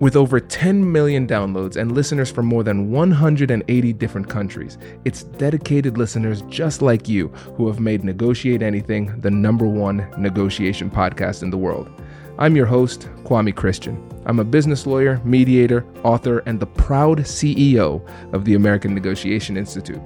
With over 10 million downloads and listeners from more than 180 different countries, it's dedicated listeners just like you who have made Negotiate Anything the number one negotiation podcast in the world. I'm your host, Kwame Christian. I'm a business lawyer, mediator, author, and the proud CEO of the American Negotiation Institute.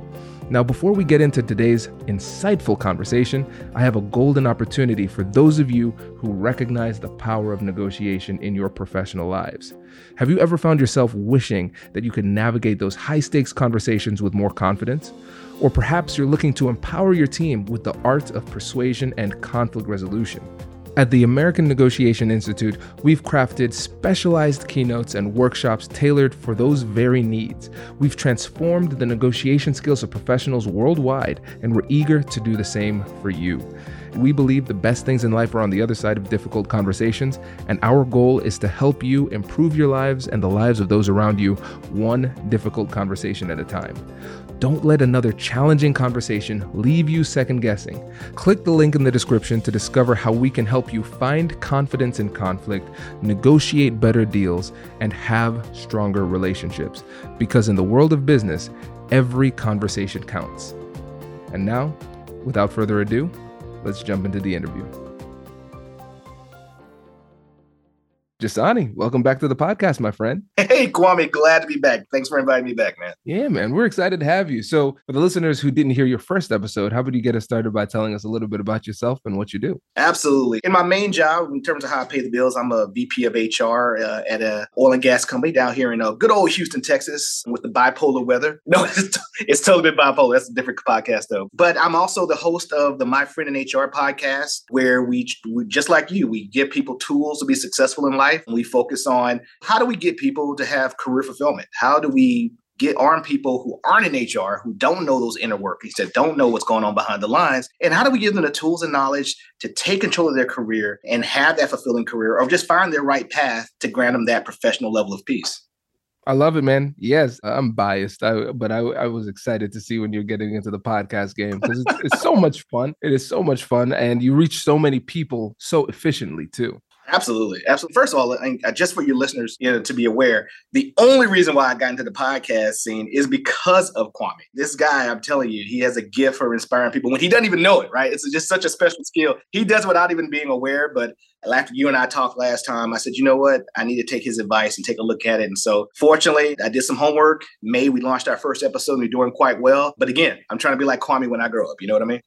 Now, before we get into today's insightful conversation, I have a golden opportunity for those of you who recognize the power of negotiation in your professional lives. Have you ever found yourself wishing that you could navigate those high stakes conversations with more confidence? Or perhaps you're looking to empower your team with the art of persuasion and conflict resolution. At the American Negotiation Institute, we've crafted specialized keynotes and workshops tailored for those very needs. We've transformed the negotiation skills of professionals worldwide, and we're eager to do the same for you. We believe the best things in life are on the other side of difficult conversations, and our goal is to help you improve your lives and the lives of those around you, one difficult conversation at a time. Don't let another challenging conversation leave you second guessing. Click the link in the description to discover how we can help you find confidence in conflict, negotiate better deals, and have stronger relationships. Because in the world of business, every conversation counts. And now, without further ado, let's jump into the interview. Njsane, welcome back to the podcast, my friend. Hey, Kwame, glad to be back. Thanks for inviting me back, man. Yeah, man, we're excited to have you. So, for the listeners who didn't hear your first episode, how about you get us started by telling us a little bit about yourself and what you do? Absolutely. In my main job, in terms of how I pay the bills, I'm a VP of HR uh, at a oil and gas company down here in uh, good old Houston, Texas, with the bipolar weather. No, it's, it's totally been bipolar. That's a different podcast, though. But I'm also the host of the My Friend in HR podcast, where we, we just like you, we give people tools to be successful in life. And we focus on how do we get people to have career fulfillment? How do we get arm people who aren't in HR, who don't know those inner workings, that don't know what's going on behind the lines? And how do we give them the tools and knowledge to take control of their career and have that fulfilling career or just find their right path to grant them that professional level of peace? I love it, man. Yes, I'm biased, I, but I, I was excited to see when you're getting into the podcast game because it's, it's so much fun. It is so much fun, and you reach so many people so efficiently too. Absolutely. Absolutely. First of all, I, just for your listeners you know, to be aware, the only reason why I got into the podcast scene is because of Kwame. This guy, I'm telling you, he has a gift for inspiring people when he doesn't even know it, right? It's just such a special skill. He does without even being aware. But after you and I talked last time, I said, you know what? I need to take his advice and take a look at it. And so fortunately, I did some homework. May we launched our first episode and we're doing quite well. But again, I'm trying to be like Kwame when I grow up. You know what I mean?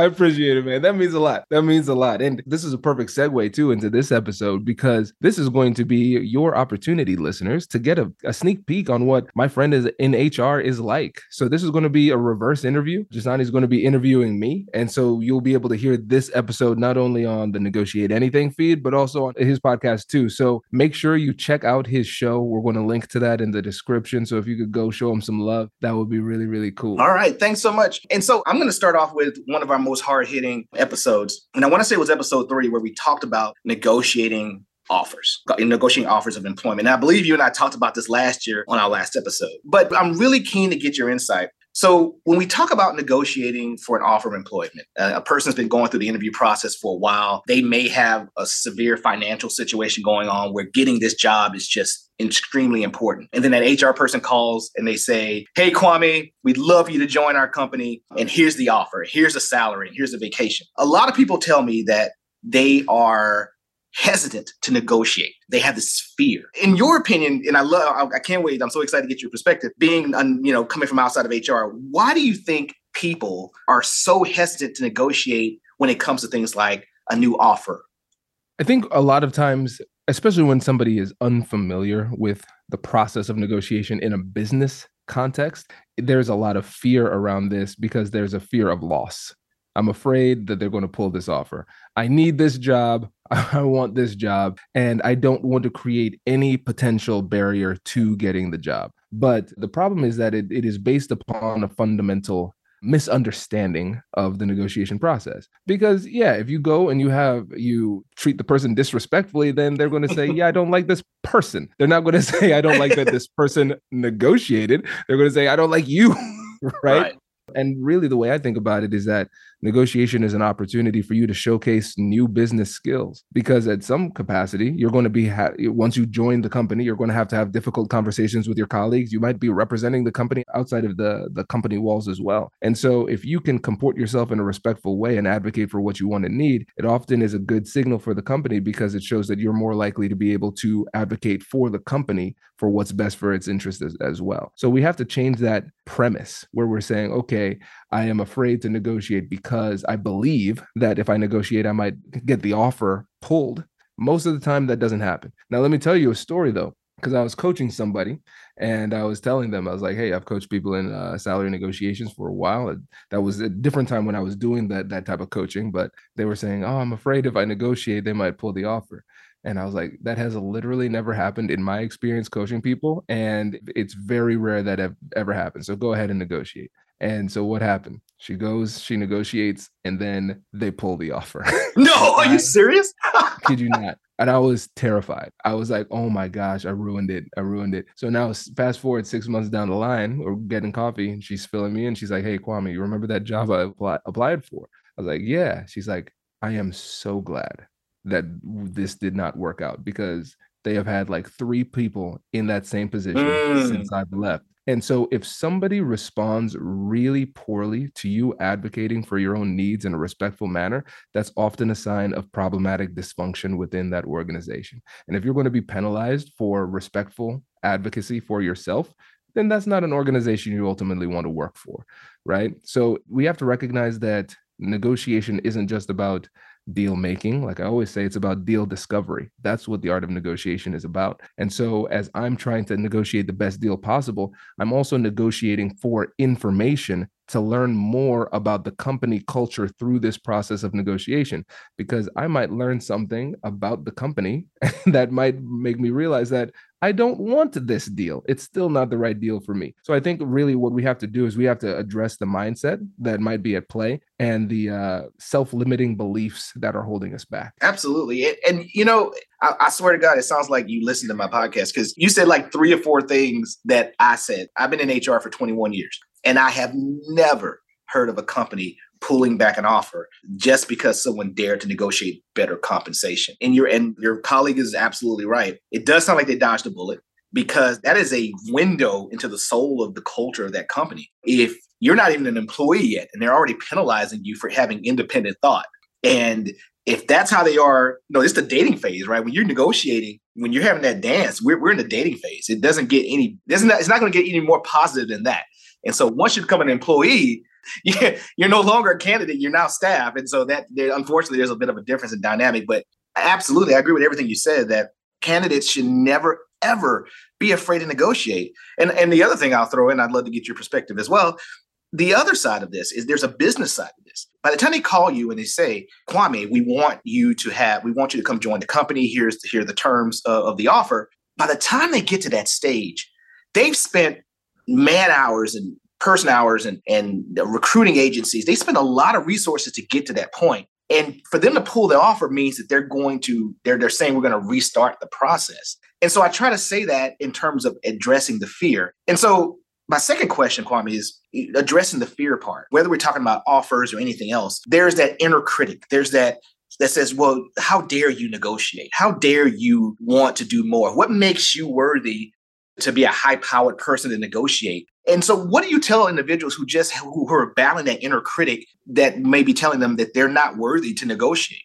I appreciate it, man. That means a lot. That means a lot. And this is a perfect segue too into this episode because this is going to be your opportunity, listeners, to get a, a sneak peek on what my friend is in HR is like. So this is going to be a reverse interview. Njsane is going to be interviewing me. And so you'll be able to hear this episode not only on the Negotiate Anything feed, but also on his podcast too. So make sure you check out his show. We're going to link to that in the description. So if you could go show him some love, that would be really, really cool. All right. Thanks so much. And so I'm going to start off with one of our most hard hitting episodes. And I want to say it was episode three where we talked about negotiating offers, negotiating offers of employment. And I believe you and I talked about this last year on our last episode. But I'm really keen to get your insight so, when we talk about negotiating for an offer of employment, uh, a person's been going through the interview process for a while. They may have a severe financial situation going on where getting this job is just extremely important. And then that HR person calls and they say, Hey, Kwame, we'd love you to join our company. And here's the offer, here's the salary, here's the vacation. A lot of people tell me that they are hesitant to negotiate. They have this fear. In your opinion, and I love, I can't wait. I'm so excited to get your perspective. Being, you know, coming from outside of HR, why do you think people are so hesitant to negotiate when it comes to things like a new offer? I think a lot of times, especially when somebody is unfamiliar with the process of negotiation in a business context, there's a lot of fear around this because there's a fear of loss I'm afraid that they're going to pull this offer. I need this job. I want this job. And I don't want to create any potential barrier to getting the job. But the problem is that it, it is based upon a fundamental misunderstanding of the negotiation process. Because yeah if you go and you have you treat the person disrespectfully then they're going to say yeah i don't like this person. They're not going to say i don't like that this person negotiated. They're going to say i don't like you. Right? right. And really the way i think about it is that negotiation is an opportunity for you to showcase new business skills because at some capacity you're going to be ha- once you join the company you're going to have to have difficult conversations with your colleagues. You might be representing the company outside of the the company walls as well. And so if you can comport yourself in a respectful way and advocate for what you want and need it often is a good signal for the company because it shows that you're more likely to be able to advocate for the company for what's best for its interest as, as well. So we have to change that premise where we're saying okay i am afraid to negotiate because because I believe that if I negotiate, I might get the offer pulled. Most of the time, that doesn't happen. Now, let me tell you a story though, because I was coaching somebody and I was telling them, I was like, hey, I've coached people in uh, salary negotiations for a while. That was a different time when I was doing that, that type of coaching, but they were saying, oh, I'm afraid if I negotiate, they might pull the offer. And I was like, that has literally never happened in my experience coaching people. And it's very rare that ever happens. So go ahead and negotiate. And so what happened? She goes, she negotiates, and then they pull the offer. No, are you serious? kid you not. And I was terrified. I was like, oh my gosh, I ruined it. I ruined it. So now, fast forward six months down the line, we're getting coffee, and she's filling me in. She's like, hey, Kwame, you remember that job I apply- applied for? I was like, yeah. She's like, I am so glad that this did not work out because they have had like three people in that same position mm. since I've left. And so, if somebody responds really poorly to you advocating for your own needs in a respectful manner, that's often a sign of problematic dysfunction within that organization. And if you're going to be penalized for respectful advocacy for yourself, then that's not an organization you ultimately want to work for, right? So, we have to recognize that negotiation isn't just about deal making. Like I always say, it's about deal discovery. That's what the art of negotiation is about. And so, as I'm trying to negotiate the best deal possible, I'm also negotiating for information to learn more about the company culture through this process of negotiation because I might learn something about the company that might make me realize that I don't want this deal. It's still not the right deal for me. So I think really what we have to do is we have to address the mindset that might be at play and the uh, self-limiting beliefs that are holding us back. Absolutely, and, and you know, I, I, swear to God, it sounds like you listened to my podcast because you said like three or four things that I said. I've been in HR for 21 years. And I have never heard of a company pulling back an offer just because someone dared to negotiate better compensation. And your and your colleague is absolutely right. It does sound like they dodged a bullet because that is a window into the soul of the culture of that company. If you're not even an employee yet and they're already penalizing you for having independent thought. And if that's how they are, no, it's the dating phase, right? When you're negotiating, when you're having that dance, we're, we're in the dating phase. It doesn't get any, doesn't it's not going to get any more positive than that. And so once you become an employee, you're no longer a candidate, you're now staff. And so that there, unfortunately, there's a bit of a difference in dynamic. But absolutely, I agree with everything you said that candidates should never, ever be afraid to negotiate. And, and the other thing I'll throw in, I'd love to get your perspective as well. The other side of this is there's a business side of this. By the time they call you and they say, Kwame, we want you to have, we want you to come join the company. Here's here are the terms of, of the offer. By the time they get to that stage, they've spent man hours and person hours and, and recruiting agencies, they spend a lot of resources to get to that point. And for them to pull the offer means that they're going to, they're, they're saying we're going to restart the process. And so I try to say that in terms of addressing the fear. And so my second question, Kwame, is addressing the fear part. Whether we're talking about offers or anything else, there's that inner critic. There's that that says, well, how dare you negotiate? How dare you want to do more? What makes you worthy to be a high powered person to negotiate. And so, what do you tell individuals who just who, are battling that inner critic that may be telling them that they're not worthy to negotiate?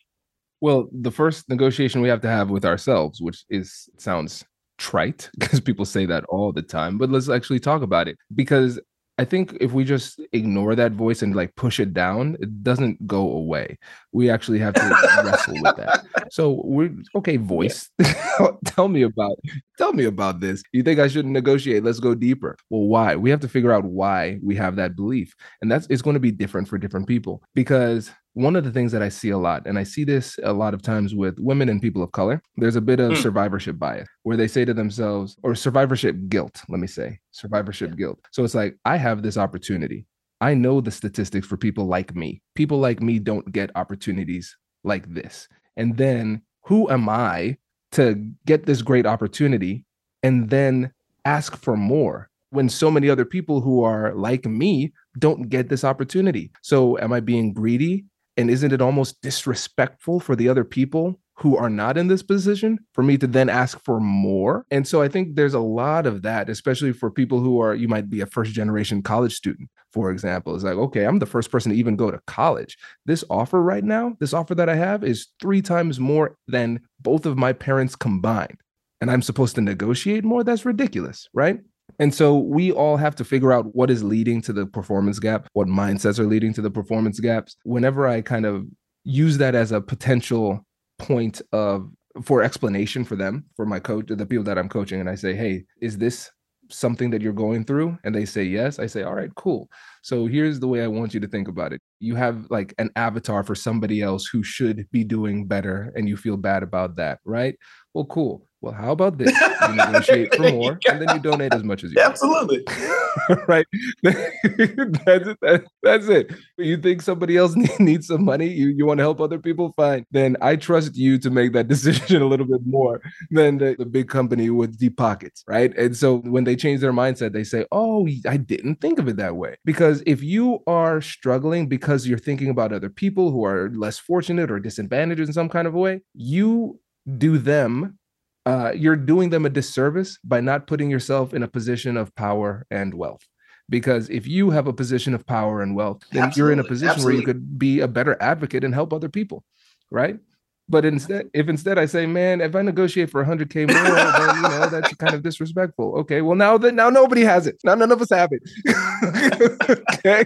Well, the first negotiation we have to have with ourselves, which is sounds trite because people say that all the time, but let's actually talk about it because I think if we just ignore that voice and like push it down, it doesn't go away. We actually have to wrestle with that. So we're okay, voice. tell me about tell me about this. You think I shouldn't negotiate? Let's go deeper. Well, why? We have to figure out why we have that belief. And that's it's going to be different for different people because one of the things that I see a lot, and I see this a lot of times with women and people of color, there's a bit of mm. survivorship bias where they say to themselves, or survivorship guilt, let me say, survivorship yeah. guilt. So it's like, I have this opportunity. I know the statistics for people like me. People like me don't get opportunities like this. And then who am I to get this great opportunity and then ask for more when so many other people who are like me don't get this opportunity? So am I being greedy? And isn't it almost disrespectful for the other people who are not in this position for me to then ask for more? And so I think there's a lot of that, especially for people who are, you might be a first generation college student, for example. It's like, okay, I'm the first person to even go to college. This offer right now, this offer that I have is three times more than both of my parents combined. And I'm supposed to negotiate more? That's ridiculous, right? And so we all have to figure out what is leading to the performance gap, what mindsets are leading to the performance gaps. Whenever I kind of use that as a potential point of for explanation for them, for my coach, the people that I'm coaching, and I say, hey, is this something that you're going through? And they say yes. I say, all right, cool. So here's the way I want you to think about it. You have like an avatar for somebody else who should be doing better, and you feel bad about that, right? Well, cool well, how about this? You negotiate for more, and then you donate as much as you. Absolutely. right. that's it. That, that's it. You think somebody else needs some money? You you want to help other people? Fine. Then I trust you to make that decision a little bit more than the, the big company with deep pockets, right? And so when they change their mindset, they say, "Oh, I didn't think of it that way." Because if you are struggling because you're thinking about other people who are less fortunate or disadvantaged in some kind of a way, you do them uh, you're doing them a disservice by not putting yourself in a position of power and wealth. Because if you have a position of power and wealth, then Absolutely. you're in a position Absolutely. where you could be a better advocate and help other people, right? But instead, if instead I say, man, if I negotiate for 100k more, then you know that's kind of disrespectful. Okay, well now that now nobody has it. Now none of us have it. okay,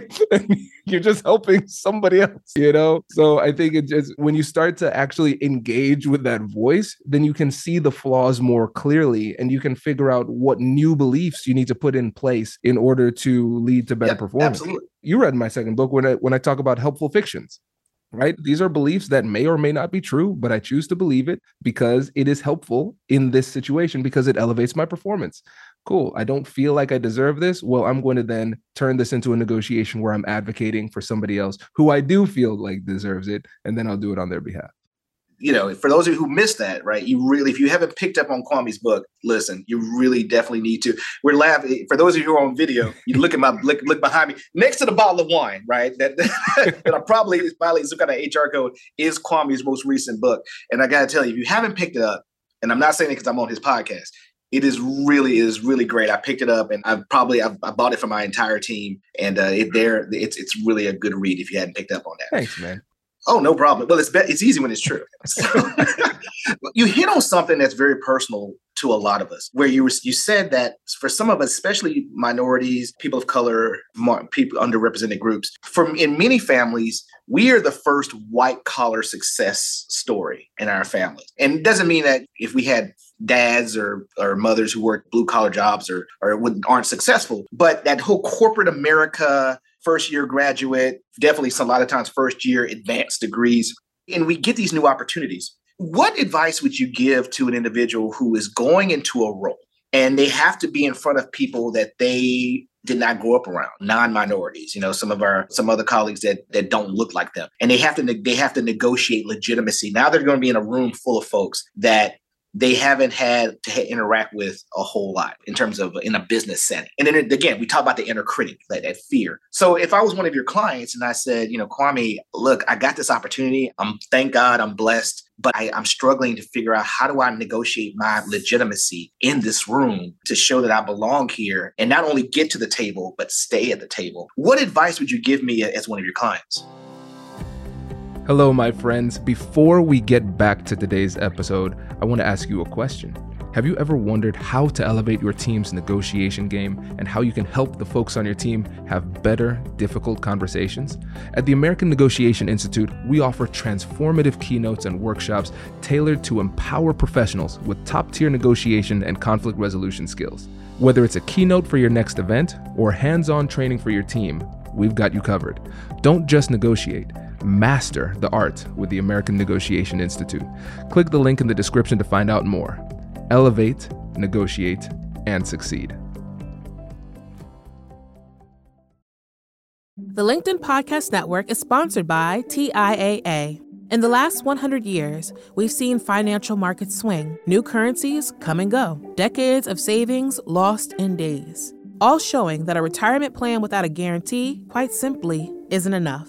you're just helping somebody else. You know, so I think it just when you start to actually engage with that voice, then you can see the flaws more clearly, and you can figure out what new beliefs you need to put in place in order to lead to better performance. Absolutely. You read my second book when I when I talk about helpful fictions right? These are beliefs that may or may not be true, but I choose to believe it because it is helpful in this situation because it elevates my performance. Cool. I don't feel like I deserve this. Well, I'm going to then turn this into a negotiation where I'm advocating for somebody else who I do feel like deserves it, and then I'll do it on their behalf you know, for those of you who missed that, right? You really, if you haven't picked up on Kwame's book, listen, you really definitely need to. We're laughing. For those of you who are on video, you look at my look, look behind me, next to the bottle of wine, right? That, that I probably is probably some kind of HR code is Kwame's most recent book. And I got to tell you, if you haven't picked it up, and I'm not saying it because I'm on his podcast, it is really is really great. I picked it up and I've probably I've, I bought it for my entire team, and uh, it there it's it's really a good read if you hadn't picked up on that. Thanks, man. Oh, no problem. Well, it's be- it's easy when it's true. So, you hit on something that's very personal to a lot of us, where you you said that for some of us, especially minorities, people of color, people underrepresented groups, from in many families, we are the first white collar success story in our family. And it doesn't mean that if we had dads or, or mothers who work blue collar jobs or or aren't successful, but that whole corporate America first year graduate, definitely a lot of times first year advanced degrees. And we get these new opportunities. What advice would you give to an individual who is going into a role and they have to be in front of people that they did not grow up around non-minorities you know some of our some other colleagues that that don't look like them and they have to they have to negotiate legitimacy now they're going to be in a room full of folks that they haven't had to interact with a whole lot in terms of in a business setting. And then again, we talk about the inner critic, that, that fear. So if I was one of your clients and I said, you know, Kwame, look, I got this opportunity. I'm thank God I'm blessed, but I, I'm struggling to figure out how do I negotiate my legitimacy in this room to show that I belong here and not only get to the table, but stay at the table. What advice would you give me as one of your clients? Hello, my friends. Before we get back to today's episode, I want to ask you a question. Have you ever wondered how to elevate your team's negotiation game and how you can help the folks on your team have better, difficult conversations? At the American Negotiation Institute, we offer transformative keynotes and workshops tailored to empower professionals with top tier negotiation and conflict resolution skills. Whether it's a keynote for your next event or hands on training for your team, we've got you covered. Don't just negotiate master the art with the American Negotiation Institute. Click the link in the description to find out more. Elevate, negotiate, and succeed. The LinkedIn Podcast Network is sponsored by TIAA. In the last 100 years, we've seen financial markets swing, new currencies come and go, decades of savings lost in days, all showing that a retirement plan without a guarantee, quite simply, isn't enough.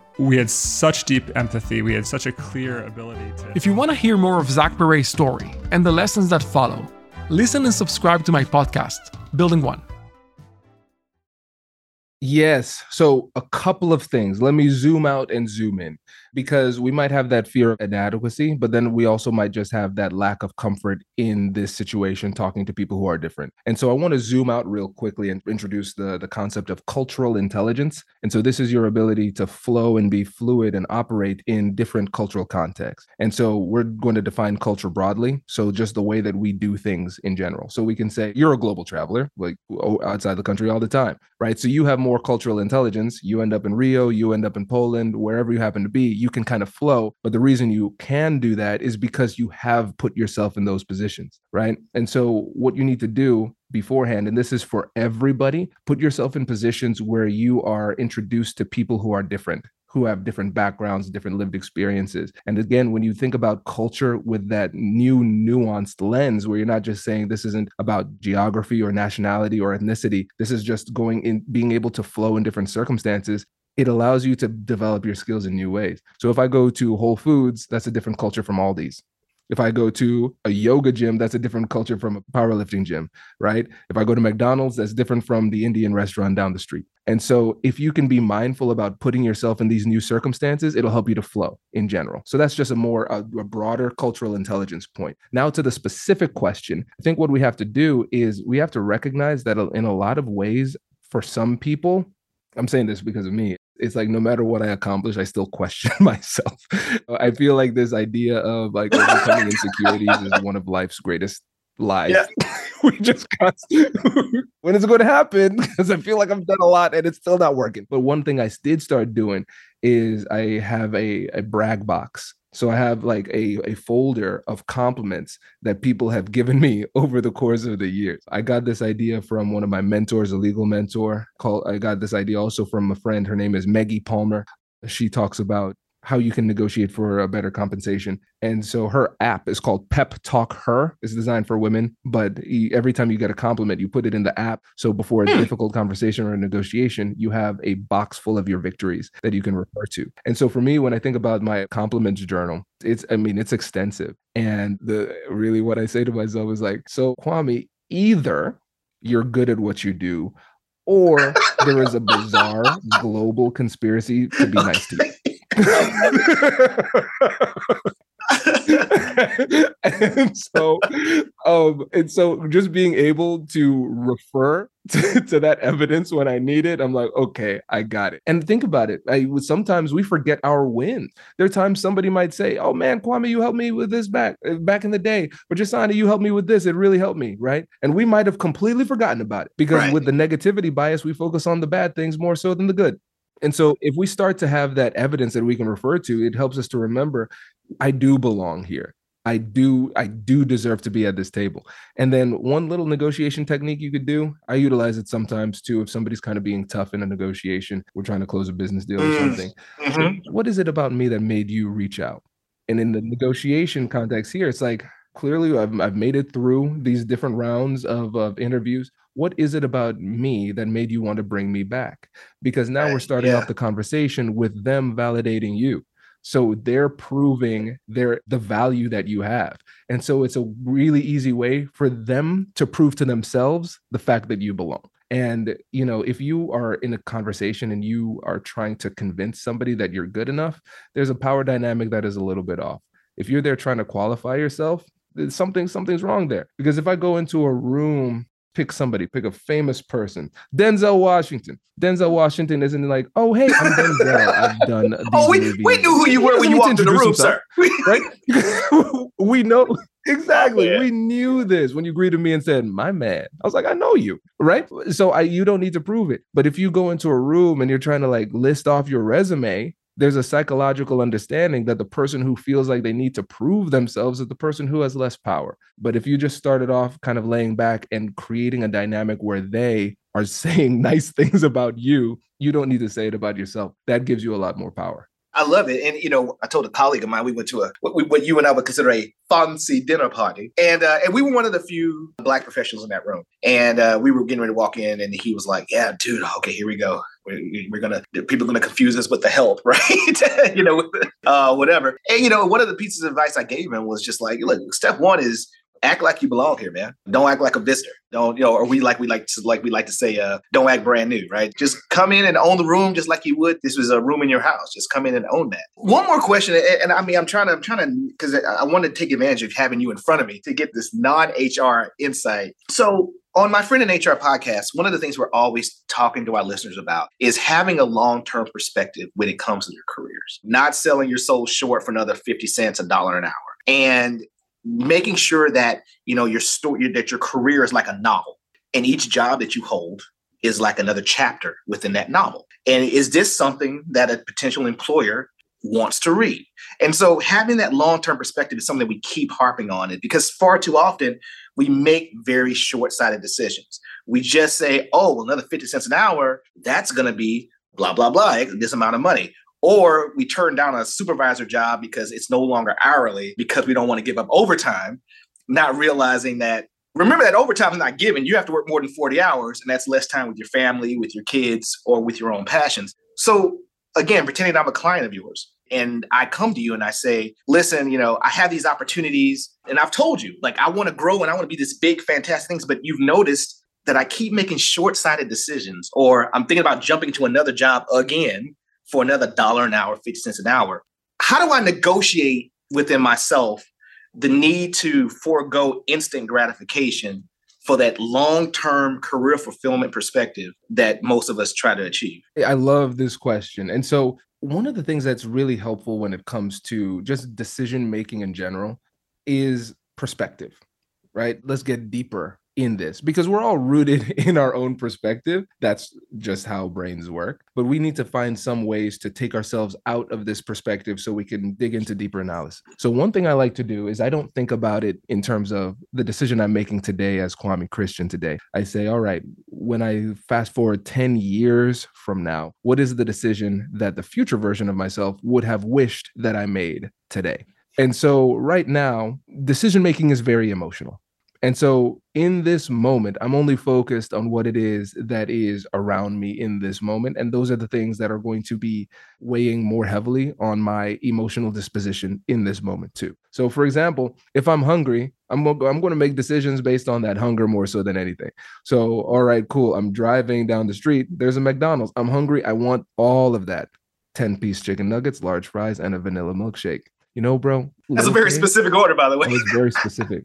we had such deep empathy. We had such a clear ability to. If you want to hear more of Zach Perret's story and the lessons that follow, listen and subscribe to my podcast, Building One. Yes. So, a couple of things. Let me zoom out and zoom in because we might have that fear of inadequacy, but then we also might just have that lack of comfort in this situation talking to people who are different. And so I want to zoom out real quickly and introduce the, the concept of cultural intelligence. And so this is your ability to flow and be fluid and operate in different cultural contexts. And so we're going to define culture broadly. So just the way that we do things in general. So we can say you're a global traveler, like oh, outside the country all the time, right? So you have more cultural intelligence. You end up in Rio, you end up in Poland, wherever you happen to be you can kind of flow. But the reason you can do that is because you have put yourself in those positions, right? And so what you need to do beforehand, and this is for everybody, put yourself in positions where you are introduced to people who are different who have different backgrounds, different lived experiences. And again, when you think about culture with that new nuanced lens, where you're not just saying this isn't about geography or nationality or ethnicity, this is just going in, being able to flow in different circumstances, it allows you to develop your skills in new ways. So if I go to Whole Foods, that's a different culture from Aldi's. If I go to a yoga gym, that's a different culture from a powerlifting gym, right? If I go to McDonald's, that's different from the Indian restaurant down the street. And so if you can be mindful about putting yourself in these new circumstances, it'll help you to flow in general. So that's just a more a, a broader cultural intelligence point. Now to the specific question, I think what we have to do is we have to recognize that in a lot of ways for some people, I'm saying this because of me it's like no matter what I accomplish, I still question myself. I feel like this idea of like overcoming insecurities is one of life's greatest lies. Yeah. we just when it's going to happen because I feel like I've done a lot and it's still not working. But one thing I did start doing is I have a, a brag box so I have like a, a folder of compliments that people have given me over the course of the years. I got this idea from one of my mentors, a legal mentor. Called I got this idea also from a friend. Her name is Meggie Palmer. She talks about how you can negotiate for a better compensation. And so her app is called PepTalkHer. It's designed for women, but every time you get a compliment, you put it in the app. So before a hmm. difficult conversation or a negotiation, you have a box full of your victories that you can refer to. And so for me, when I think about my compliments journal, it's I mean it's extensive. And the really what I say to myself is like, so Kwame, either you're good at what you do or there is a bizarre global conspiracy to be nice to you. and so, um, and so just being able to refer to, to, that evidence when I need it, I'm like, okay, I got it. And think about it. I sometimes we forget our win There are times somebody might say, "Oh man, Kwame, you helped me with this back uh, back in the day," or Njsane, you helped me with this. It really helped me, right? And we might have completely forgotten about it because right. with the negativity bias, we focus on the bad things more so than the good. And so if we start to have that evidence that we can refer to, it helps us to remember I do belong here. I do I do deserve to be at this table. And then one little negotiation technique you could do, I utilize it sometimes too if somebody's kind of being tough in a negotiation, we're trying to close a business deal or mm, something. Mm-hmm. What is it about me that made you reach out? And in the negotiation context here, it's like clearly I've, I've made it through these different rounds of, of interviews what is it about me that made you want to bring me back? Because now we're starting yeah. off the conversation with them validating you. So they're proving their the value that you have. And so it's a really easy way for them to prove to themselves the fact that you belong. And you know if you are in a conversation and you are trying to convince somebody that you're good enough there's a power dynamic that is a little bit off. If you're there trying to qualify yourself something something's wrong there. Because if i go into a room pick somebody, pick a famous person. Denzel Washington. Denzel Washington isn't like, oh hey, I'm Denzel. I've done. oh, we, movies. we knew who you were when you walked into the room, himself, sir. right? we know exactly. Oh, we knew this when you greeted me and said, "My man." I was like, "I know you." Right? So I you don't need to prove it. But if you go into a room and you're trying to like list off your resume, there's a psychological understanding that the person who feels like they need to prove themselves is the person who has less power. But if you just started off kind of laying back and creating a dynamic where they are saying nice things about you, you don't need to say it about yourself. That gives you a lot more power. I love it. And, you know, I told a colleague of mine, we went to a, what, we, what you and I would consider a fancy dinner party. And, uh, and we were one of the few black professionals in that room. And uh, we were getting ready to walk in and he was like, yeah, dude, okay, here we go. We're, we're gonna, people are gonna confuse us with the help, right? you know, uh, whatever. And, you know, one of the pieces of advice I gave him was just like, look, step one is act like you belong here, man. Don't act like a visitor. Don't, you know, or we like we like to like we like to say, uh, don't act brand new, right? Just come in and own the room just like you would. This was a room in your house. Just come in and own that. One more question, and, and I mean, I'm trying to, I'm trying to, because I, I want to take advantage of having you in front of me to get this non-HR insight. So on my friend in HR podcast, one of the things we're always talking to our listeners about is having a long term perspective when it comes to your careers, not selling your soul short for another 50 cents, a dollar an hour. And making sure that you know your story that your career is like a novel and each job that you hold is like another chapter within that novel. And is this something that a potential employer wants to read? And so having that long-term perspective is something that we keep harping on it because far too often we make very short-sighted decisions. We just say oh another 50 cents an hour that's going to be blah blah blah this amount of money or we turn down a supervisor job because it's no longer hourly because we don't want to give up overtime, not realizing that remember that overtime is not given. You have to work more than 40 hours, and that's less time with your family, with your kids, or with your own passions. So again, pretending I'm a client of yours. And I come to you and I say, listen, you know, I have these opportunities and I've told you, like, I want to grow and I want to be this big, fantastic things, but you've noticed that I keep making short sighted decisions, or I'm thinking about jumping to another job again for another dollar an hour, 50 cents an hour. How do I negotiate within myself the need to forego instant gratification for that long-term career fulfillment perspective that most of us try to achieve? I love this question. And so one of the things that's really helpful when it comes to just decision making in general is perspective, right? Let's get deeper in this because we're all rooted in our own perspective. That's just how brains work. But we need to find some ways to take ourselves out of this perspective so we can dig into deeper analysis. So, one thing I like to do is I don't think about it in terms of the decision I'm making today as Kwame Christian today. I say, all right, when I fast forward 10 years from now, what is the decision that the future version of myself would have wished that I made today? And so, right now, decision making is very emotional and so in this moment, I'm only focused on what it is that is around me in this moment. And those are the things that are going to be weighing more heavily on my emotional disposition in this moment, too. So, for example, if I'm hungry, I'm, I'm going to make decisions based on that hunger more so than anything. So, all right, cool. I'm driving down the street. There's a McDonald's. I'm hungry. I want all of that 10 piece chicken nuggets, large fries, and a vanilla milkshake you know, bro. That's a very specific order, by the way. It's very specific.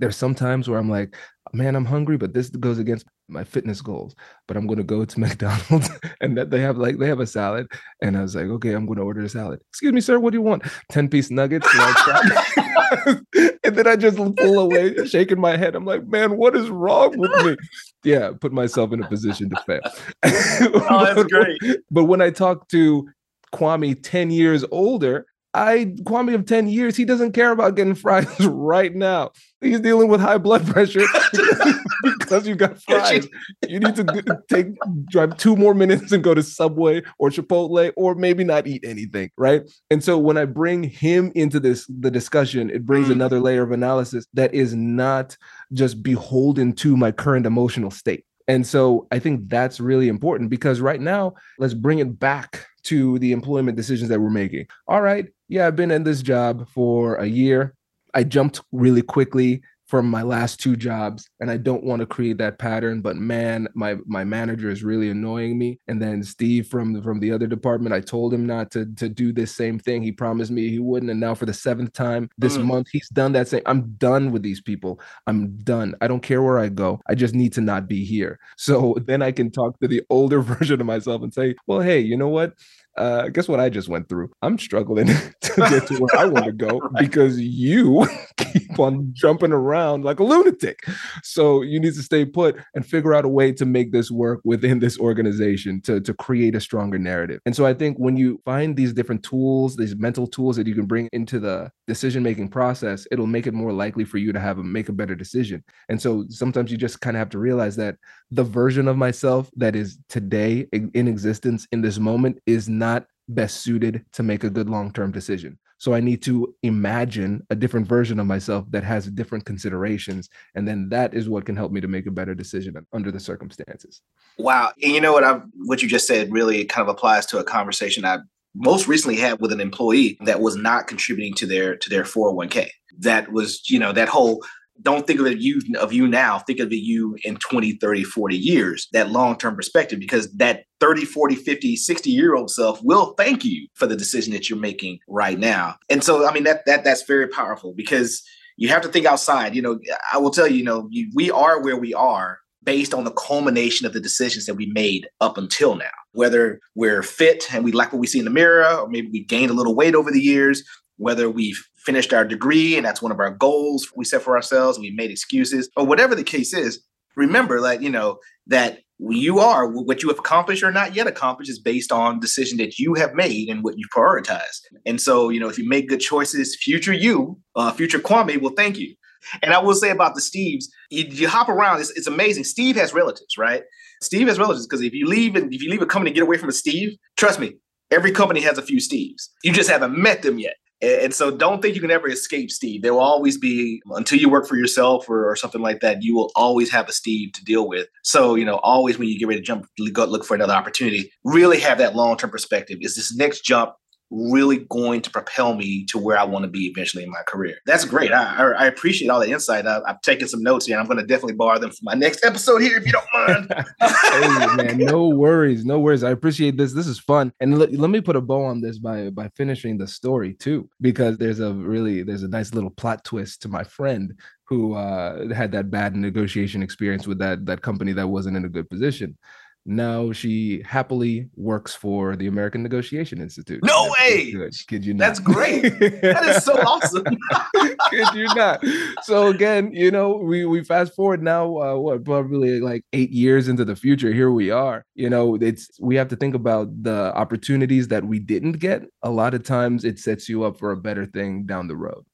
There's some times where I'm like, man, I'm hungry, but this goes against my fitness goals. But I'm gonna go to McDonald's and that they have like they have a salad. And I was like, okay, I'm gonna order a salad. Excuse me, sir, what do you want? 10 piece nuggets. large and then I just pull away, shaking my head. I'm like, man, what is wrong with me? Yeah, put myself in a position to fail. Oh, that's great. But when I talk to Kwame 10 years older, I Kwame of 10 years, he doesn't care about getting fries right now. He's dealing with high blood pressure because you got fries. You need to take drive two more minutes and go to Subway or Chipotle or maybe not eat anything, right? And so when I bring him into this the discussion, it brings Mm. another layer of analysis that is not just beholden to my current emotional state. And so I think that's really important because right now, let's bring it back to the employment decisions that we're making. All right, yeah, I've been in this job for a year. I jumped really quickly from my last two jobs and I don't want to create that pattern but man my my manager is really annoying me. And then Steve from the, from the other department I told him not to to do this same thing. He promised me he wouldn't and now for the seventh time this Mm. month he's done that same I'm done with these people. I'm done. I don't care where I go. I just need to not be here. So then I can talk to the older version of myself and say well hey you know what uh, guess what I just went through? I'm struggling to get to where I want to go because you keep on jumping around like a lunatic. So you need to stay put and figure out a way to make this work within this organization to, to create a stronger narrative. And so I think when you find these different tools, these mental tools that you can bring into the decision making process, it'll make it more likely for you to have a make a better decision. And so sometimes you just kind of have to realize that the version of myself that is today in in existence in this moment is not best suited to make a good long-term decision. So I need to imagine a different version of myself that has different considerations and then that is what can help me to make a better decision under the circumstances. Wow. And you know what I what you just said really kind of applies to a conversation I most recently had with an employee that was not contributing to their to their 401k. That was, you know, that whole don't think of it you of you now, think of it you in 20, 30, 40 years, that long-term perspective, because that 30, 40, 50, 60 year old self will thank you for the decision that you're making right now. And so, I mean, that that that's very powerful because you have to think outside. You know, I will tell you, you know, you, we are where we are based on the culmination of the decisions that we made up until now. Whether we're fit and we like what we see in the mirror, or maybe we gained a little weight over the years, whether we've finished our degree and that's one of our goals we set for ourselves we made excuses, or whatever the case is, remember that, you know, that you are what you have accomplished or not yet accomplished is based on decision that you have made and what you prioritize. And so, you know, if you make good choices, future you, uh, future Kwame will thank you. And I will say about the Steves, you, you hop around, it's, it's amazing. Steve has relatives, right? Steve has relatives because if you leave and if you leave a company get away from a Steve, trust me, every company has a few Steves. You just haven't met them yet. And, so don't think you can ever escape Steve. There will always be until you work for yourself or, or something like that, you will always have a Steve to deal with. So, you know, always when you get ready to jump, go look for another opportunity, really have that long-term perspective. Is this next jump really going to propel me to where I want to be eventually in my career. That's great. I, I, appreciate all the insight. I, I've taken some notes here. I'm going to definitely borrow them for my next episode here, if you don't mind. hey man, no worries, no worries. I appreciate this. This is fun. And let, let me put a bow on this by by finishing the story too, because there's a really there's a nice little plot twist to my friend who uh, had that bad negotiation experience with that that company that wasn't in a good position. Now she happily works for the American Negotiation Institute. No That's way! Good. Kid you not. That's great. That is so awesome. Kid you not. So again, you know, we we fast forward now, uh, what probably like eight years into the future. Here we are. You know, it's we have to think about the opportunities that we didn't get. A lot of times, it sets you up for a better thing down the road.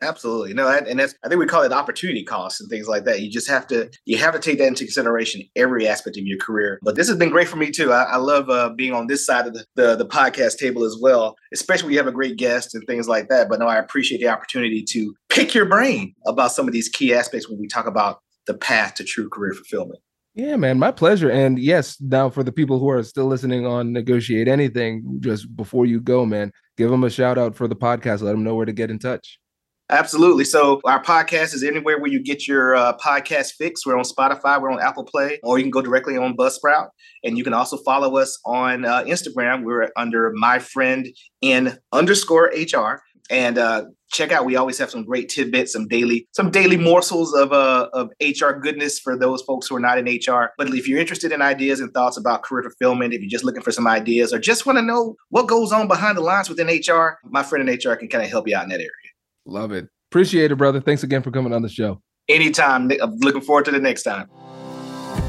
Absolutely. No, and that's I think we call it opportunity costs and things like that. You just have to you have to take that into consideration every aspect of your career. But this has been great for me too. I, I love uh, being on this side of the, the the podcast table as well, especially when you have a great guest and things like that. But no, I appreciate the opportunity to pick your brain about some of these key aspects when we talk about the path to true career fulfillment. Yeah, man, my pleasure. And yes, now for the people who are still listening on Negotiate Anything, just before you go, man, give them a shout out for the podcast. Let them know where to get in touch. Absolutely. So our podcast is anywhere where you get your uh, podcast fix. We're on Spotify, we're on Apple Play, or you can go directly on Buzzsprout. And you can also follow us on uh, Instagram. We're under my friend in underscore HR. And uh, check out. We always have some great tidbits, some daily, some daily morsels of uh, of HR goodness for those folks who are not in HR. But if you're interested in ideas and thoughts about career fulfillment, if you're just looking for some ideas or just want to know what goes on behind the lines within HR, my friend in HR can kind of help you out in that area. Love it. Appreciate it, brother. Thanks again for coming on the show. Anytime. I'm looking forward to the next time.